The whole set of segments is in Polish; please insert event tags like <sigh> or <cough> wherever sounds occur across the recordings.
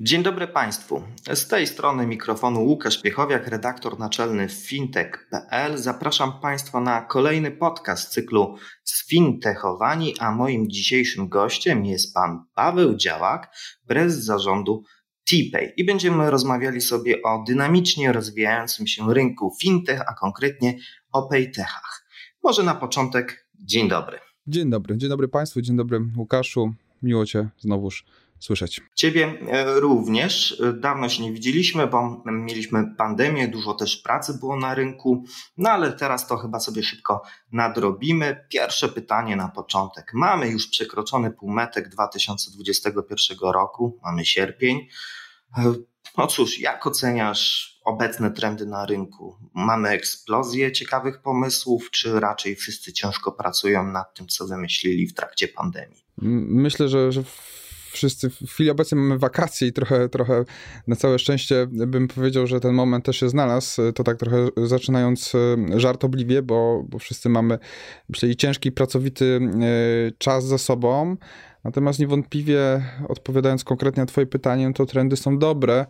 Dzień dobry Państwu. Z tej strony mikrofonu Łukasz Piechowiak, redaktor naczelny fintech.pl. Zapraszam Państwa na kolejny podcast cyklu Sfintechowani, a moim dzisiejszym gościem jest Pan Paweł Działak, prezes zarządu TPay i będziemy rozmawiali sobie o dynamicznie rozwijającym się rynku fintech, a konkretnie o paytechach. Może na początek dzień dobry. Dzień dobry, dzień dobry Państwu, dzień dobry Łukaszu. Miło Cię znowuż słyszeć. Ciebie e, również. Dawno się nie widzieliśmy, bo mieliśmy pandemię, dużo też pracy było na rynku, no ale teraz to chyba sobie szybko nadrobimy. Pierwsze pytanie na początek. Mamy już przekroczony półmetek 2021 roku, mamy sierpień. E, no cóż, jak oceniasz obecne trendy na rynku? Mamy eksplozję ciekawych pomysłów, czy raczej wszyscy ciężko pracują nad tym, co wymyślili w trakcie pandemii? Myślę, że, że wszyscy w chwili obecnej mamy wakacje i trochę, trochę na całe szczęście bym powiedział, że ten moment też się znalazł. To tak trochę zaczynając e, żartobliwie, bo, bo wszyscy mamy, myślę, i ciężki, pracowity e, czas za sobą. Natomiast niewątpliwie, odpowiadając konkretnie na Twoje pytanie, to trendy są dobre.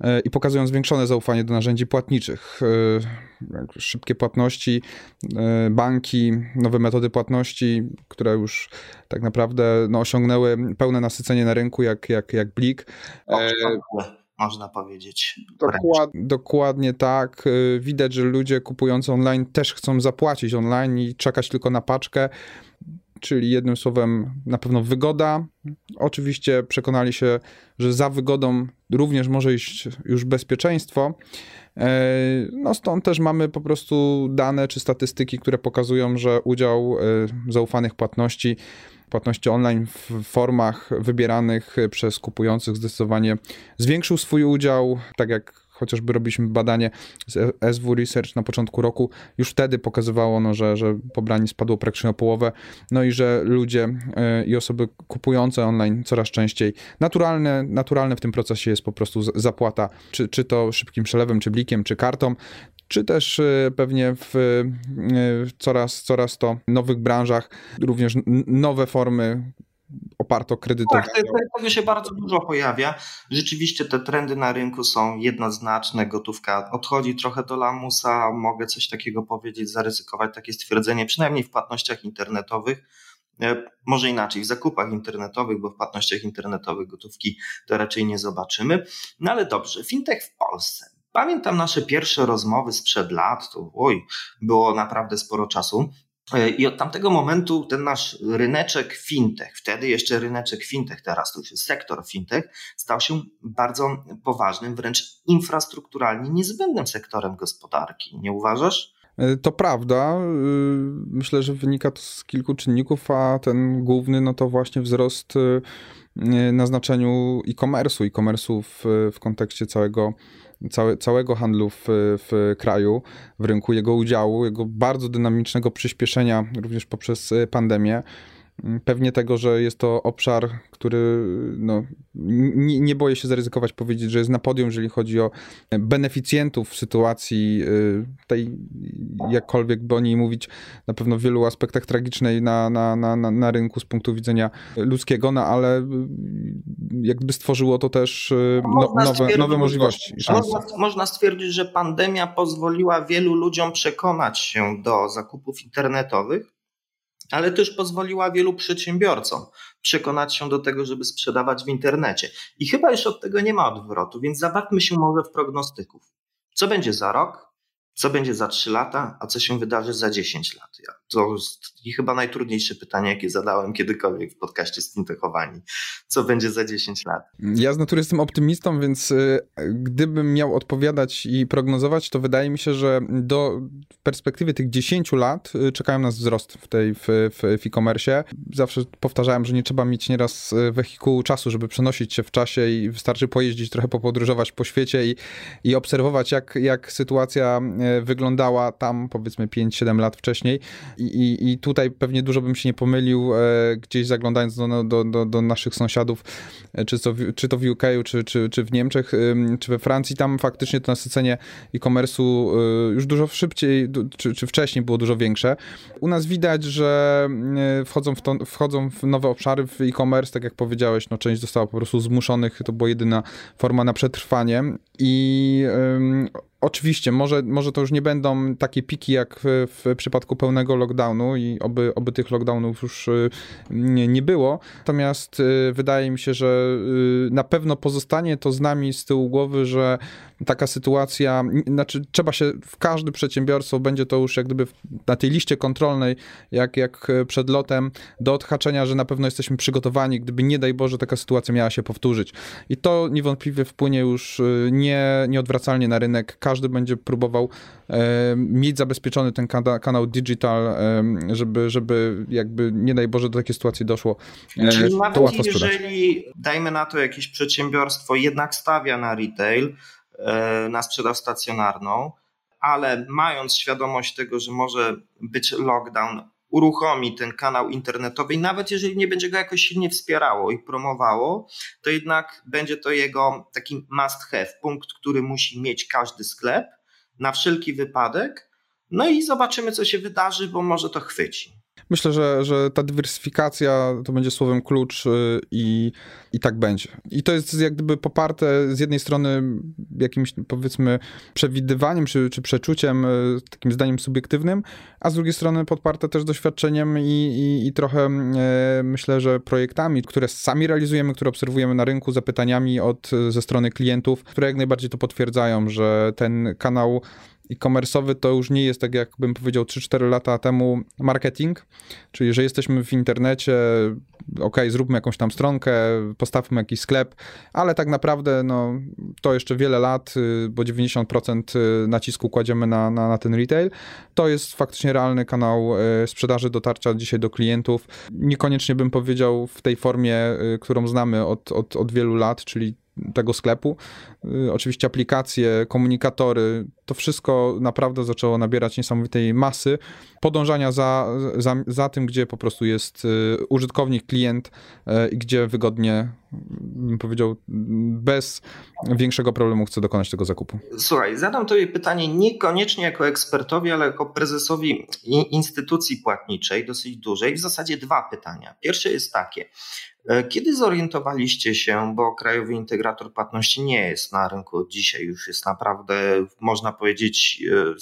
E, i pokazują zwiększone zaufanie do narzędzi płatniczych. E, szybkie płatności, e, banki, nowe metody płatności, które już tak naprawdę no, osiągnęły pełne nasycenie na rynku, jak, jak, jak Blik. można powiedzieć. Dokład, dokładnie tak. Widać, że ludzie kupujący online też chcą zapłacić online i czekać tylko na paczkę czyli jednym słowem na pewno wygoda. Oczywiście przekonali się, że za wygodą również może iść już bezpieczeństwo. E, no stąd też mamy po prostu dane czy statystyki, które pokazują, że udział e, zaufanych płatności płatności online w formach wybieranych przez kupujących zdecydowanie zwiększył swój udział, tak jak chociażby robiliśmy badanie z SW Research na początku roku, już wtedy pokazywało, no, że, że pobranie spadło praktycznie o połowę, no i że ludzie e, i osoby kupujące online coraz częściej, naturalne, naturalne w tym procesie jest po prostu zapłata, czy, czy to szybkim przelewem, czy blikiem, czy kartą, czy też e, pewnie e, w coraz, coraz to nowych branżach. Również nowe formy oparto kredytowe. Tak, tego się bardzo dużo pojawia. Rzeczywiście te trendy na rynku są jednoznaczne. Gotówka odchodzi trochę do lamusa. Mogę coś takiego powiedzieć, zaryzykować takie stwierdzenie, przynajmniej w płatnościach internetowych. E, może inaczej, w zakupach internetowych, bo w płatnościach internetowych gotówki to raczej nie zobaczymy. No ale dobrze, fintech w Polsce. Pamiętam nasze pierwsze rozmowy sprzed lat, to oj, było naprawdę sporo czasu. E, I od tamtego momentu ten nasz ryneczek fintech, wtedy jeszcze ryneczek fintech, teraz to już jest sektor fintech, stał się bardzo poważnym, wręcz infrastrukturalnie niezbędnym sektorem gospodarki. Nie uważasz? E, to prawda. E, myślę, że wynika to z kilku czynników, a ten główny no to właśnie wzrost na znaczeniu e-commerce'u, e-commerce'u w, w kontekście całego całe, całego handlu w, w kraju, w rynku, jego udziału, jego bardzo dynamicznego przyspieszenia również poprzez pandemię. Pewnie tego, że jest to obszar, który no, nie, nie, boję się zaryzykować powiedzieć, że jest na podium, jeżeli chodzi o beneficjentów w sytuacji y, tej, jakkolwiek by o niej mówić, na pewno w wielu aspektach tragicznej na, na, na, na rynku z punktu widzenia ludzkiego, no ale y, jakby stworzyło to też y, no, nowe, nowe możliwości. Można, można stwierdzić, że pandemia pozwoliła wielu ludziom przekonać się do zakupów internetowych, ale też pozwoliła wielu przedsiębiorcom przekonać się do tego, żeby sprzedawać w internecie. I chyba już od tego nie ma odwrotu, więc zabawmy się może w prognostyków. Co będzie za rok? Co będzie za 3 lata, a co się wydarzy za 10 lat? To jest chyba najtrudniejsze pytanie, jakie zadałem kiedykolwiek w podcaście Stintechowani. Co będzie za 10 lat? Ja z natury jestem optymistą, więc y, gdybym miał odpowiadać i prognozować, to wydaje mi się, że do perspektywy tych 10 lat y, czekają nas wzrost w tej w, w, w e-commerce. Zawsze powtarzałem, że nie trzeba mieć nieraz y, wehikułu czasu, żeby przenosić się w czasie i wystarczy pojeździć, trochę popodróżować po świecie i, i obserwować, jak, jak sytuacja wyglądała tam powiedzmy 5-7 lat wcześniej. I, i, i tutaj pewnie dużo bym się nie pomylił e, gdzieś zaglądając do, do, do, do naszych sąsiadów, e, czy to, czy to w UK, czy, czy, czy w Niemczech, czy we Francji, tam faktycznie to nasycenie e-commerce'u e, już dużo szybciej, czy, czy wcześniej było dużo większe. U nas widać, że wchodzą w, to, wchodzą w nowe obszary w e-commerce, tak jak powiedziałeś, no część została po prostu zmuszonych, to była jedyna forma na przetrwanie i Oczywiście, może, może to już nie będą takie piki jak w, w, przypadku pełnego lockdownu i oby, oby tych lockdownów już y, nie, nie było. Natomiast y, wydaje mi się, że y, na pewno pozostanie to z nami z tyłu głowy, że taka sytuacja, znaczy trzeba się, w każdy przedsiębiorstwo będzie to już jak gdyby na tej liście kontrolnej, jak, jak przed lotem, do odhaczenia, że na pewno jesteśmy przygotowani, gdyby nie daj Boże taka sytuacja miała się powtórzyć. I to niewątpliwie wpłynie już nie, nieodwracalnie na rynek każdy będzie próbował e, mieć zabezpieczony ten kana kanał digital, e, żeby, żeby jakby nie daj Boże do takiej sytuacji doszło. E, Czyli nawet jeżeli dajmy na to jakieś przedsiębiorstwo jednak stawia na retail, e, na sprzedaż stacjonarną, ale mając świadomość tego, że może być lockdown, uruchomi ten kanał internetowy i nawet jeżeli nie będzie go jakoś silnie wspierało i promowało, to jednak będzie to jego taki must have, punkt, który musi mieć każdy sklep na wszelki wypadek. No i zobaczymy, co się wydarzy, bo może to chwyci. Myślę, że, że ta dywersyfikacja to będzie słowem klucz y, i, i tak będzie. I to jest jak gdyby poparte z jednej strony jakimś powiedzmy przewidywaniem czy, czy przeczuciem, y, takim zdaniem subiektywnym, a z drugiej strony podparte też doświadczeniem i, i, i trochę e, myślę, że projektami, które sami realizujemy, które obserwujemy na rynku, zapytaniami od, ze strony klientów, które jak najbardziej to potwierdzają, że ten kanał e-commerce'owy to już nie jest, tak jak bym powiedział 3-4 lata temu, marketing, czyli że jesteśmy w internecie, ok, zróbmy jakąś tam stronkę, postawmy jakiś sklep, ale tak naprawdę no, to jeszcze wiele lat, y, bo 90% y, nacisku kładziemy na, na, na ten retail. To jest faktycznie realny kanał y, sprzedaży, dotarcia dzisiaj do klientów. Niekoniecznie bym powiedział w tej formie, którą znamy od, od, od wielu lat, czyli tego sklepu. Y, oczywiście aplikacje, komunikatory, to wszystko naprawdę zaczęło nabierać niesamowitej masy podążania za, za, za tym, gdzie po prostu jest y, użytkownik, klient y, i gdzie wygodnie, bym powiedział, bez większego problemu chce dokonać tego zakupu. Słuchaj, zadam tobie pytanie niekoniecznie jako ekspertowi, ale jako prezesowi instytucji płatniczej, dosyć dużej. W zasadzie dwa pytania. Pierwsze jest takie. E, kiedy zorientowaliście się, bo krajowy integrator płatności nie jest na rynku dzisiaj, już jest naprawdę, można powiedzieć, e,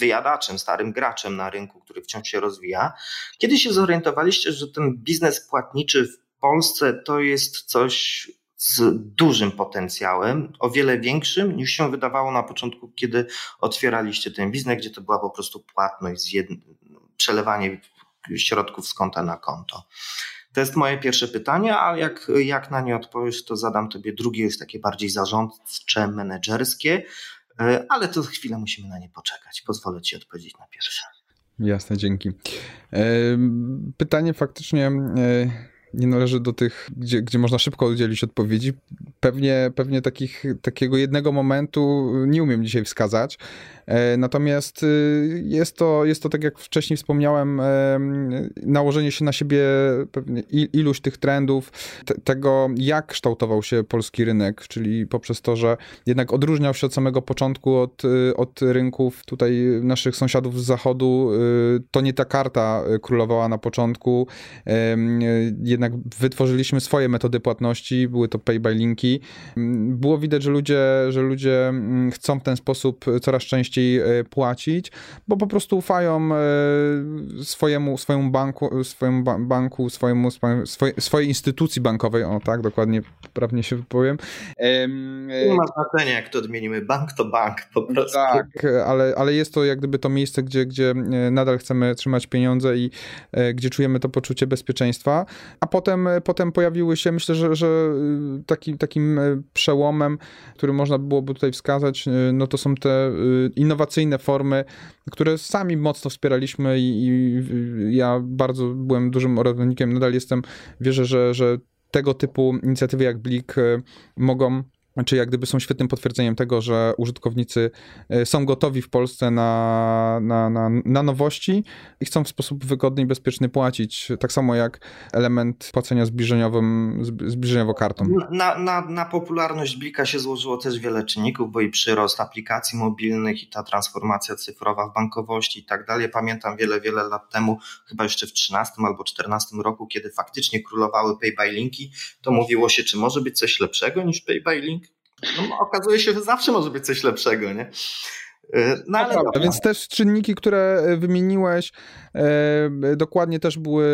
wyjadaczem, starym graczem na rynku, który wciąż się rozwija. Kiedy się zorientowaliście, że ten biznes płatniczy w Polsce to jest coś z dużym potencjałem, o wiele większym niż się wydawało na początku, kiedy otwieraliście ten biznes, gdzie to była po prostu płatność, przelewanie środków z konta na konto. To jest moje pierwsze pytanie, ale jak, jak na nie odpowiesz, to zadam tobie drugie, już takie bardziej zarządcze, menedżerskie, ale to chwilę musimy na nie poczekać. Pozwolę ci odpowiedzieć na pierwsze. Jasne, dzięki. E, pytanie faktycznie e, nie należy do tych, gdzie, gdzie można szybko udzielić odpowiedzi. Pewnie, pewnie takich, takiego jednego momentu nie umiem dzisiaj wskazać. E, natomiast y, jest to, jest to, tak jak wcześniej wspomniałem, nałożenie się na siebie iluś tych trendów, tego jak kształtował się polski rynek, czyli poprzez to, że jednak odróżniał się od samego początku od, y, od rynków tutaj naszych sąsiadów z zachodu. Y, to nie ta karta królowała na początku. Jednak wytworzyliśmy swoje metody płatności, były to pay by linki. Było widać, że ludzie, że ludzie mm, chcą w ten sposób coraz częściej częściej płacić, bo po prostu ufają swojemu, swojemu banku, swojemu banku, swojemu, swojej, swojej instytucji bankowej, o tak, dokładnie, prawnie się wypowiem. Nie ma znaczenia, jak to odmienimy, bank to bank po prostu. Tak, ale, ale jest to jak gdyby to miejsce, gdzie, gdzie nadal chcemy trzymać pieniądze i gdzie czujemy to poczucie bezpieczeństwa, a potem, potem pojawiły się, myślę, że, że taki, takim przełomem, który można byłoby tutaj wskazać, no to są te innowacyjne formy, które sami mocno wspieraliśmy i, i ja bardzo byłem dużym orędownikiem, nadal jestem, wierzę, że, że tego typu inicjatywy jak Blik mogą czy jak gdyby są świetnym potwierdzeniem tego, że użytkownicy e, są gotowi w Polsce na, na, na, na, nowości i chcą w sposób wygodny i bezpieczny płacić, tak samo jak element płacenia zbliżeniowym, zbliżeniowo kartą. Na, na, na popularność Blika się złożyło też wiele czynników, bo i przyrost aplikacji mobilnych i ta transformacja cyfrowa w bankowości i tak dalej. Pamiętam wiele, wiele lat temu, chyba jeszcze w 13 albo 14 roku, kiedy faktycznie królowały pay by linki, to mówiło się, czy może być coś lepszego niż pay by link? No, okazuje się, że zawsze może być coś lepszego, nie? E, no, ale więc też czynniki, które wymieniłeś, e, dokładnie też były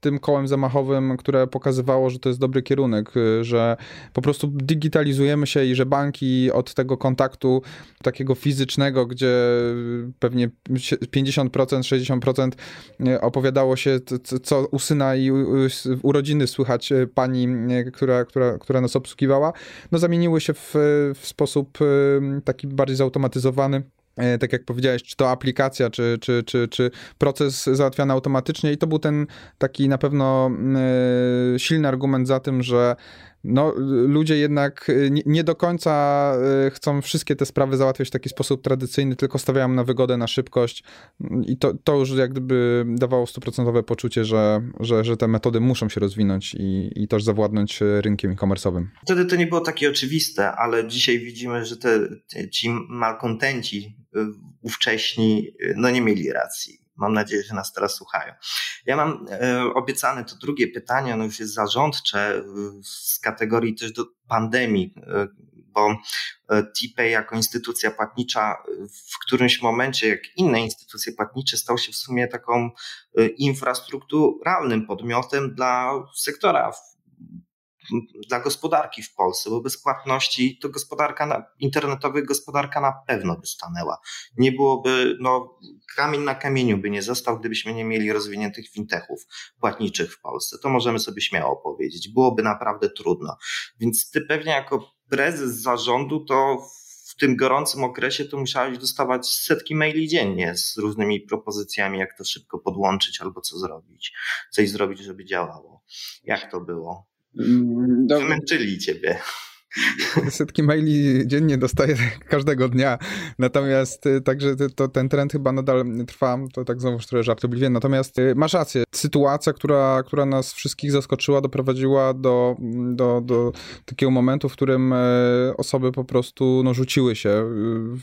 tym kołem zamachowym, które pokazywało, że to jest dobry kierunek, y, że po prostu digitalizujemy się i że banki od tego kontaktu takiego fizycznego, gdzie pewnie 50%, 60% y, opowiadało się, co u syna i urodziny słychać y, pani, która, która, która nas obsługiwała, no zamieniły się w, w sposób taki bardziej zautomatyzowany tak jak powiedziałeś, czy to aplikacja, czy, czy, czy, czy proces załatwiany automatycznie. I to był ten taki na pewno e, silny argument za tym, że no, ludzie jednak nie, nie, do końca e, chcą wszystkie te sprawy załatwiać w taki sposób tradycyjny, tylko stawiają na wygodę, na szybkość i to, to już jak gdyby dawało stuprocentowe poczucie, że, że, że te metody muszą się rozwinąć i, i też zawładnąć rynkiem e-commerce'owym. Wtedy to nie było takie oczywiste, ale dzisiaj widzimy, że te, ci malkontenci ówcześni no nie mieli racji. Mam nadzieję, że nas teraz słuchają. Ja mam e, obiecane to drugie pytanie, ono już jest zarządcze e, z kategorii też do pandemii, e, bo TPay jako instytucja płatnicza w którymś momencie, jak inne instytucje płatnicze, stał się w sumie taką infrastrukturalnym podmiotem dla sektora dla gospodarki w Polsce, bo bez płatności to gospodarka na, internetowa gospodarka na pewno by stanęła. Nie byłoby, no, kamień na kamieniu by nie został, gdybyśmy nie mieli rozwiniętych fintechów płatniczych w Polsce. To możemy sobie śmiało powiedzieć. Byłoby naprawdę trudno. Więc ty pewnie jako prezes zarządu to w tym gorącym okresie to musiałeś dostawać setki maili dziennie z różnymi propozycjami, jak to szybko podłączyć albo co zrobić, coś zrobić, żeby działało. Jak to było? Mm, Wymęczyli ciebie. <laughs> Setki maili dziennie dostaję <laughs> każdego dnia, natomiast y, także to, ten trend chyba nadal trwa, to tak znowu trochę żartobliwie, natomiast y, masz rację, sytuacja, która, która nas wszystkich zaskoczyła, doprowadziła do, do, do takiego momentu, w którym e, osoby po prostu no, rzuciły się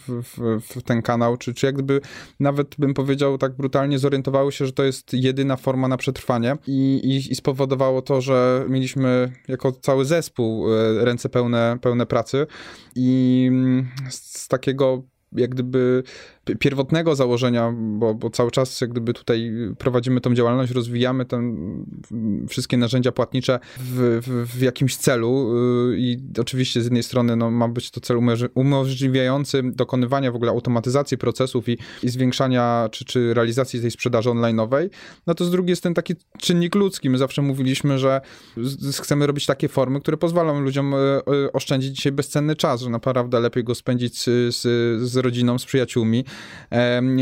w, w, w ten kanał, czy, czy jak gdyby nawet bym powiedział tak brutalnie zorientowały się, że to jest jedyna forma na przetrwanie. I, i, i spowodowało to, że mieliśmy jako cały zespół e, ręce pełne pełne, pracy. I mm, z takiego jak gdyby pierwotnego założenia, bo, bo, cały czas jak gdyby tutaj prowadzimy tą działalność, rozwijamy ten, wszystkie narzędzia płatnicze w, w, w jakimś celu y, i oczywiście z jednej strony no, ma być to cel umożliwiający dokonywania w ogóle automatyzacji procesów i, i zwiększania czy, czy realizacji tej sprzedaży online'owej, no to z drugiej jest ten taki czynnik ludzki. My zawsze mówiliśmy, że chcemy robić takie formy, które pozwalają ludziom y, y, oszczędzić dzisiaj bezcenny czas, że naprawdę lepiej go spędzić z, z, z rodziną, z przyjaciółmi,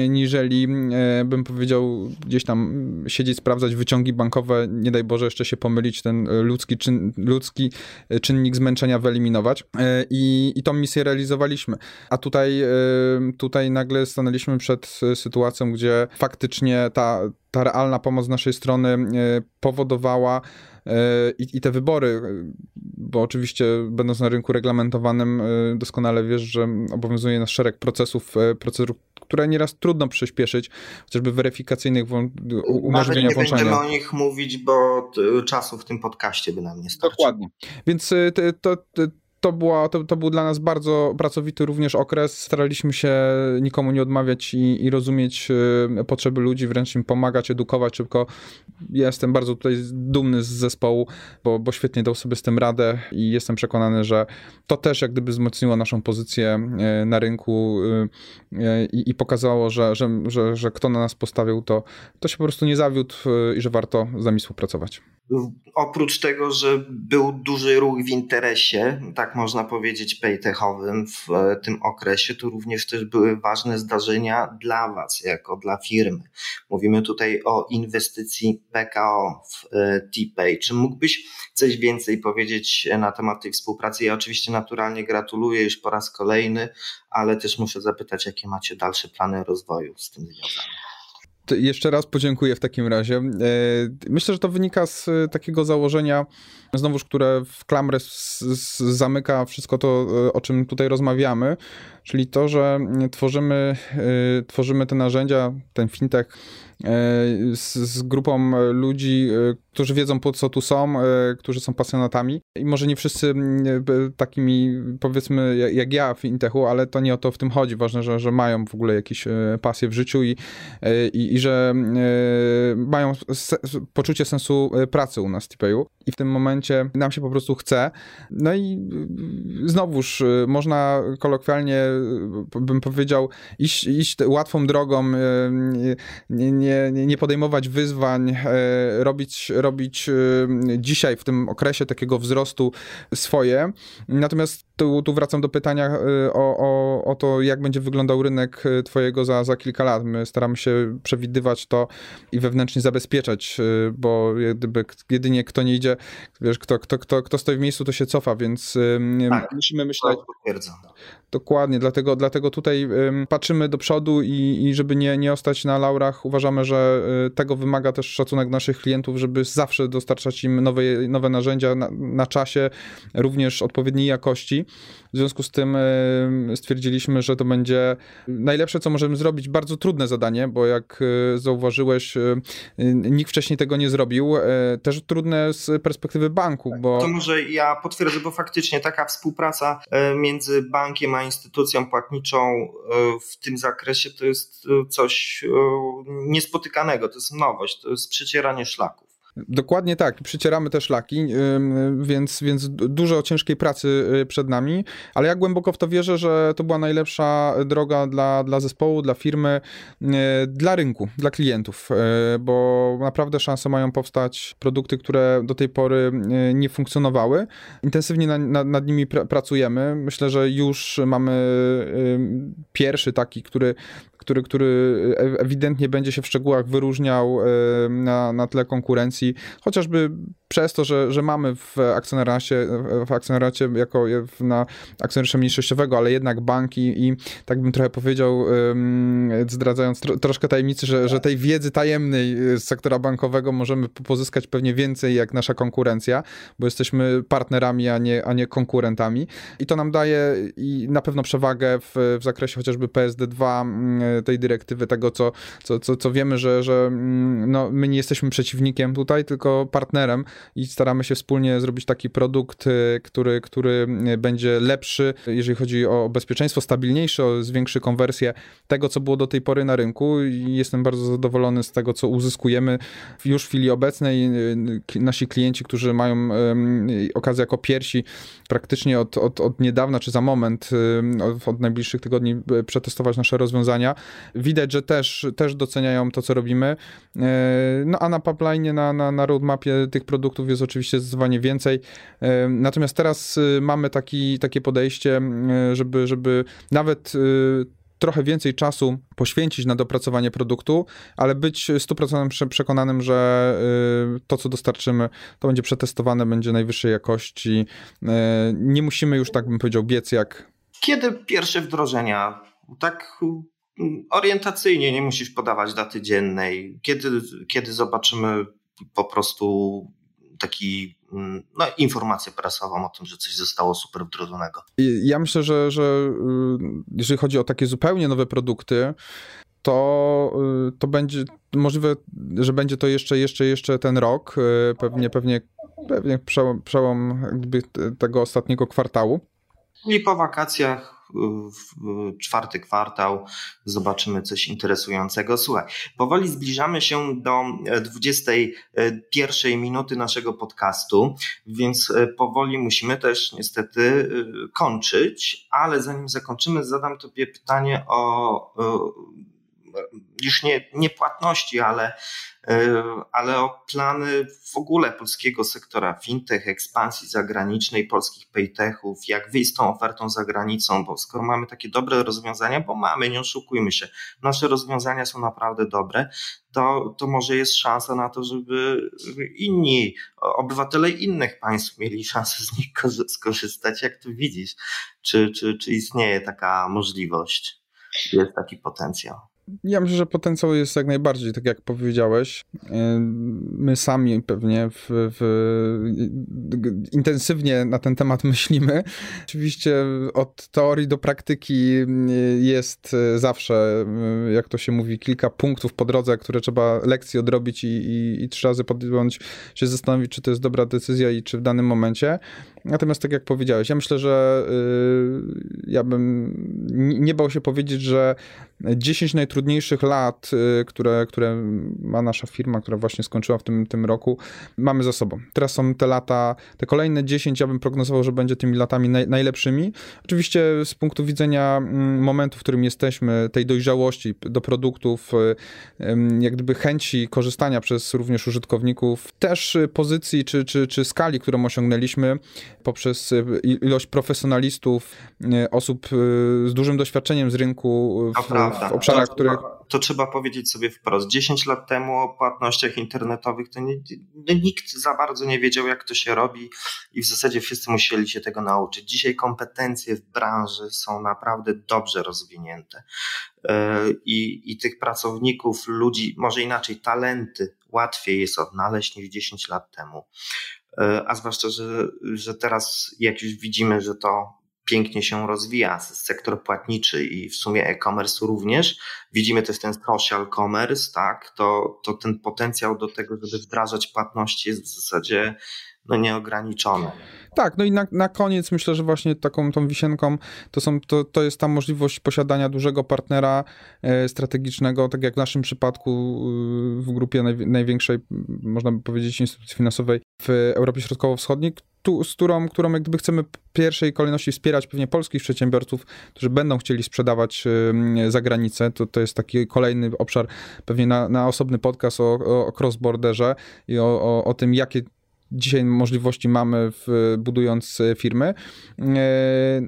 niżeli e, bym powiedział gdzieś tam siedzieć, sprawdzać wyciągi bankowe, nie daj Boże jeszcze się pomylić, ten ludzki, czyn, ludzki czynnik zmęczenia wyeliminować e, i, i tą misję realizowaliśmy. A tutaj, e, tutaj nagle stanęliśmy przed sytuacją, gdzie faktycznie ta, ta realna pomoc z naszej strony powodowała, i, i te wybory, bo oczywiście będąc na rynku reglamentowanym doskonale wiesz, że obowiązuje nas szereg procesów, procedur, które nieraz trudno przyspieszyć, chociażby weryfikacyjnych umożliwienia nie włączania. będziemy o nich mówić, bo czasu w tym podcaście by nam nie starczyło. Dokładnie. Więc to, to, to, była, to, to był dla nas bardzo pracowity również okres. Staraliśmy się nikomu nie odmawiać i, i rozumieć y, potrzeby ludzi, wręcz im pomagać, edukować szybko. Ja jestem bardzo tutaj dumny z zespołu, bo, bo świetnie dał sobie z tym radę i jestem przekonany, że to też jak gdyby wzmocniło naszą pozycję y, na rynku y, i, i pokazało, że, że, że, że kto na nas postawił, to, to się po prostu nie zawiódł i że warto z nami współpracować oprócz tego, że był duży ruch w interesie, tak można powiedzieć, paytechowym w e, tym okresie, to również też były ważne zdarzenia dla Was, jako dla firmy. Mówimy tutaj o inwestycji PKO w e, TPay. Czy mógłbyś coś więcej powiedzieć na temat tej współpracy? Ja oczywiście naturalnie gratuluję już po raz kolejny, ale też muszę zapytać, jakie macie dalsze plany rozwoju z tym związane jeszcze raz podziękuję w takim razie. E, myślę, że to wynika z takiego założenia, znowuż, które w klamrę zamyka wszystko to, e, o czym tutaj rozmawiamy, czyli to, że tworzymy, e, tworzymy te narzędzia, ten fintech z, z grupą ludzi, którzy wiedzą po co tu są, którzy są pasjonatami i może nie wszyscy takimi powiedzmy jak ja w fintechu, ale to nie o to w tym chodzi. Ważne, że, że mają w ogóle jakieś pasje w życiu i, i, i że mają poczucie sensu pracy u nas w Tipeju i w tym momencie nam się po prostu chce. No i znowuż można kolokwialnie bym powiedział iść, iść łatwą drogą, nie, nie, nie podejmować wyzwań, robić robić y, dzisiaj w tym okresie takiego wzrostu swoje. Natomiast tu, tu wracam do pytania o, o, o to, jak będzie wyglądał rynek twojego za, za kilka lat. My staramy się przewidywać to i wewnętrznie zabezpieczać, bo gdyby jedynie kto nie idzie, wiesz, kto, kto, kto, kto stoi w miejscu, to się cofa, więc tak, musimy myśleć. Dokładnie, dlatego, dlatego tutaj patrzymy do przodu i, i żeby nie, nie ostać na laurach, uważamy, że tego wymaga też szacunek naszych klientów, żeby zawsze dostarczać im nowe, nowe narzędzia na, na czasie, również odpowiedniej jakości. W związku z tym e, stwierdziliśmy, że to będzie najlepsze, co możemy zrobić. Bardzo trudne zadanie, bo jak e, zauważyłeś, e, nikt wcześniej tego nie zrobił. Też trudne z perspektywy banku, bo... To może ja potwierdzę, bo faktycznie taka współpraca między bankiem a instytucją płatniczą w tym zakresie to jest coś niespotykanego, to jest nowość, to jest przecieranie szlaków. Dokładnie tak, przycieramy te szlaki, więc, więc dużo ciężkiej pracy y, przed nami, ale ja głęboko w to wierzę, że to była najlepsza droga dla, dla zespołu, dla firmy, y, dla rynku, dla klientów, y, bo naprawdę szanse mają powstać produkty, które do tej pory nie funkcjonowały. Intensywnie na, na, nad nimi pr pracujemy. Myślę, że już mamy pierwszy taki, który który, który ewidentnie będzie się w szczegółach wyróżniał na, na tle konkurencji, chociażby przez to, że, że mamy w akcjonariacie, w akcjonariacie jako na akcjonariusza mniejszościowego, ale jednak banki i tak bym trochę powiedział, zdradzając tro, troszkę tajemnicy, że, że tej wiedzy tajemnej z sektora bankowego możemy pozyskać pewnie więcej jak nasza konkurencja, bo jesteśmy partnerami, a nie, a nie konkurentami. I to nam daje i na pewno przewagę w, w zakresie chociażby PSD2 tej dyrektywy, tego co, co, co, co wiemy, że, że no, my nie jesteśmy przeciwnikiem tutaj, tylko partnerem i staramy się wspólnie zrobić taki produkt, y, który, który będzie lepszy, jeżeli chodzi o bezpieczeństwo, stabilniejszy, zwiększy konwersję tego, co było do tej pory na rynku jestem bardzo zadowolony z tego, co uzyskujemy już w chwili obecnej. Y, nasi klienci, którzy mają okazję jako pierwsi praktycznie od, od, od niedawna, czy za moment, od, najbliższych tygodni y, przetestować nasze rozwiązania, widać, że też, też doceniają to, co robimy. No a na pipeline, na, na, na roadmapie tych produktów jest oczywiście zdecydowanie więcej. Natomiast teraz y, mamy taki, takie podejście, żeby, żeby nawet trochę więcej czasu poświęcić na dopracowanie produktu, ale być 100% przekonanym, że to, co dostarczymy, to będzie przetestowane, będzie najwyższej jakości. Nie musimy już, tak bym powiedział, biec jak. Kiedy pierwsze wdrożenia? Tak orientacyjnie, nie musisz podawać daty dziennej. Kiedy, kiedy zobaczymy po prostu taki mm, no, informację prasową o tym, że coś zostało super wdrożonego. Ja myślę, że, że y, jeżeli chodzi o takie zupełnie nowe produkty, to, y, to będzie możliwe, że będzie to jeszcze, jeszcze, jeszcze ten rok, y, pewnie, pewnie, pewnie przełom, przełom tego ostatniego kwartału. I po wakacjach czwarty kwartał zobaczymy coś interesującego. Słuchaj, powoli zbliżamy się do 21 minuty naszego podcastu, więc e, powoli musimy też niestety e, kończyć, ale zanim zakończymy, zadam Tobie pytanie o już nie, nie płatności, ale, e, ale o plany w ogóle polskiego sektora fintech, ekspansji zagranicznej, polskich paytechów, jak wyjść z tą ofertą za granicą, bo skoro mamy takie dobre rozwiązania, bo mamy, nie oszukujmy się, nasze rozwiązania są naprawdę dobre, to, to może jest szansa na to, żeby inni, obywatele innych państw mieli szansę z nich skorzystać, jak tu widzisz, czy, czy, czy istnieje taka możliwość, jest taki potencjał. Ja myślę, że potencjał jest jak najbardziej, tak jak powiedziałeś. My sami pewnie w, w, intensywnie na ten temat <laughs> myślimy. Oczywiście od teorii do praktyki jest zawsze, jak to się mówi, kilka punktów po drodze, które trzeba lekcji odrobić i, i, i trzy razy podjąć, się zastanowić, czy to jest dobra decyzja i czy w danym momencie. Natomiast tak jak powiedziałeś, ja myślę, że y, ja bym nie bał się powiedzieć, że 10 najtrudniejszych lat, y, które, które ma nasza firma, która właśnie skończyła w tym, tym roku, mamy za sobą. Teraz są te lata, te kolejne 10, ja bym prognozował, że będzie tymi latami naj, najlepszymi. Oczywiście z punktu widzenia mm, momentu, w którym jesteśmy, tej dojrzałości do produktów, y, jak gdyby chęci korzystania przez również użytkowników, też pozycji czy, czy, czy skali, którą osiągnęliśmy, poprzez y, ilość profesjonalistów, y, osób y, z dużym doświadczeniem z rynku w, w obszarach, to, których... To trzeba powiedzieć sobie wprost. 10 lat temu o płatnościach internetowych to nie, nikt za bardzo nie wiedział, jak to się robi i w zasadzie wszyscy musieli się tego nauczyć. Dzisiaj kompetencje w branży są naprawdę dobrze rozwinięte. I, i tych pracowników, ludzi, może inaczej, talenty łatwiej jest odnaleźć niż 10 lat temu. E, a zwłaszcza, że, że teraz jak już widzimy, że to pięknie się rozwija, sektor płatniczy i w sumie e-commerce również, widzimy też ten social commerce, tak, to, to ten potencjał do tego, żeby wdrażać płatności jest w zasadzie no, nieograniczony. Tak, no i na, na koniec myślę, że właśnie taką tą wisienką to, są, to, to jest ta możliwość posiadania dużego partnera e, strategicznego, tak jak w naszym przypadku e, w grupie naj, największej, można by powiedzieć, instytucji finansowej w Europie Środkowo-Wschodniej, tu, z którą, którą jak gdyby chcemy w pierwszej kolejności wspierać pewnie polskich przedsiębiorców, którzy będą chcieli sprzedawać e, za granicę. To, to jest taki kolejny obszar pewnie na, na osobny podcast o, o cross-borderze i o, o, o tym, jakie dzisiaj możliwości mamy w, budując firmy, e,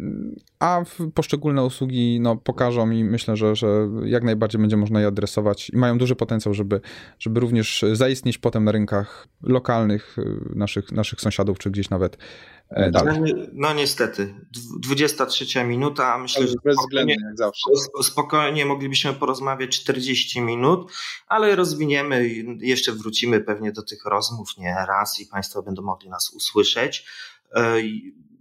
a poszczególne usługi no, pokażą i myślę, że, że jak najbardziej będzie można je adresować i mają duży potencjał, żeby, żeby również zaistnieć potem na rynkach lokalnych e, naszych, naszych sąsiadów, czy gdzieś nawet E, no, no, niestety, 23 minuta, myślę, że spokojnie, jak zawsze. spokojnie moglibyśmy porozmawiać 40 minut, ale rozwiniemy i jeszcze wrócimy pewnie do tych rozmów nie raz i Państwo będą mogli nas usłyszeć.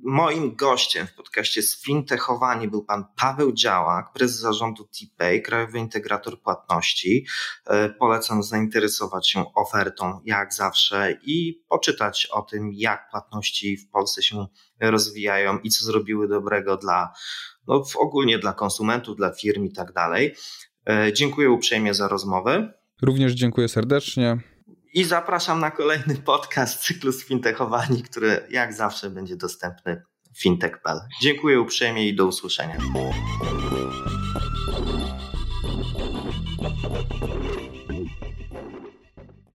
Moim gościem w podcaście Sfintechowani był pan Paweł Działak, prezes zarządu TPay, Krajowy Integrator Płatności. E, polecam zainteresować się ofertą jak zawsze i poczytać o tym, jak płatności w Polsce się rozwijają i co zrobiły dobrego dla, no, ogólnie dla konsumentów, dla firm i tak dalej. E, dziękuję uprzejmie za rozmowę. Również dziękuję serdecznie. I zapraszam na kolejny podcast cyklu Fintechowani, który jak zawsze będzie dostępny w fintech.pl. Dziękuję uprzejmie i do usłyszenia.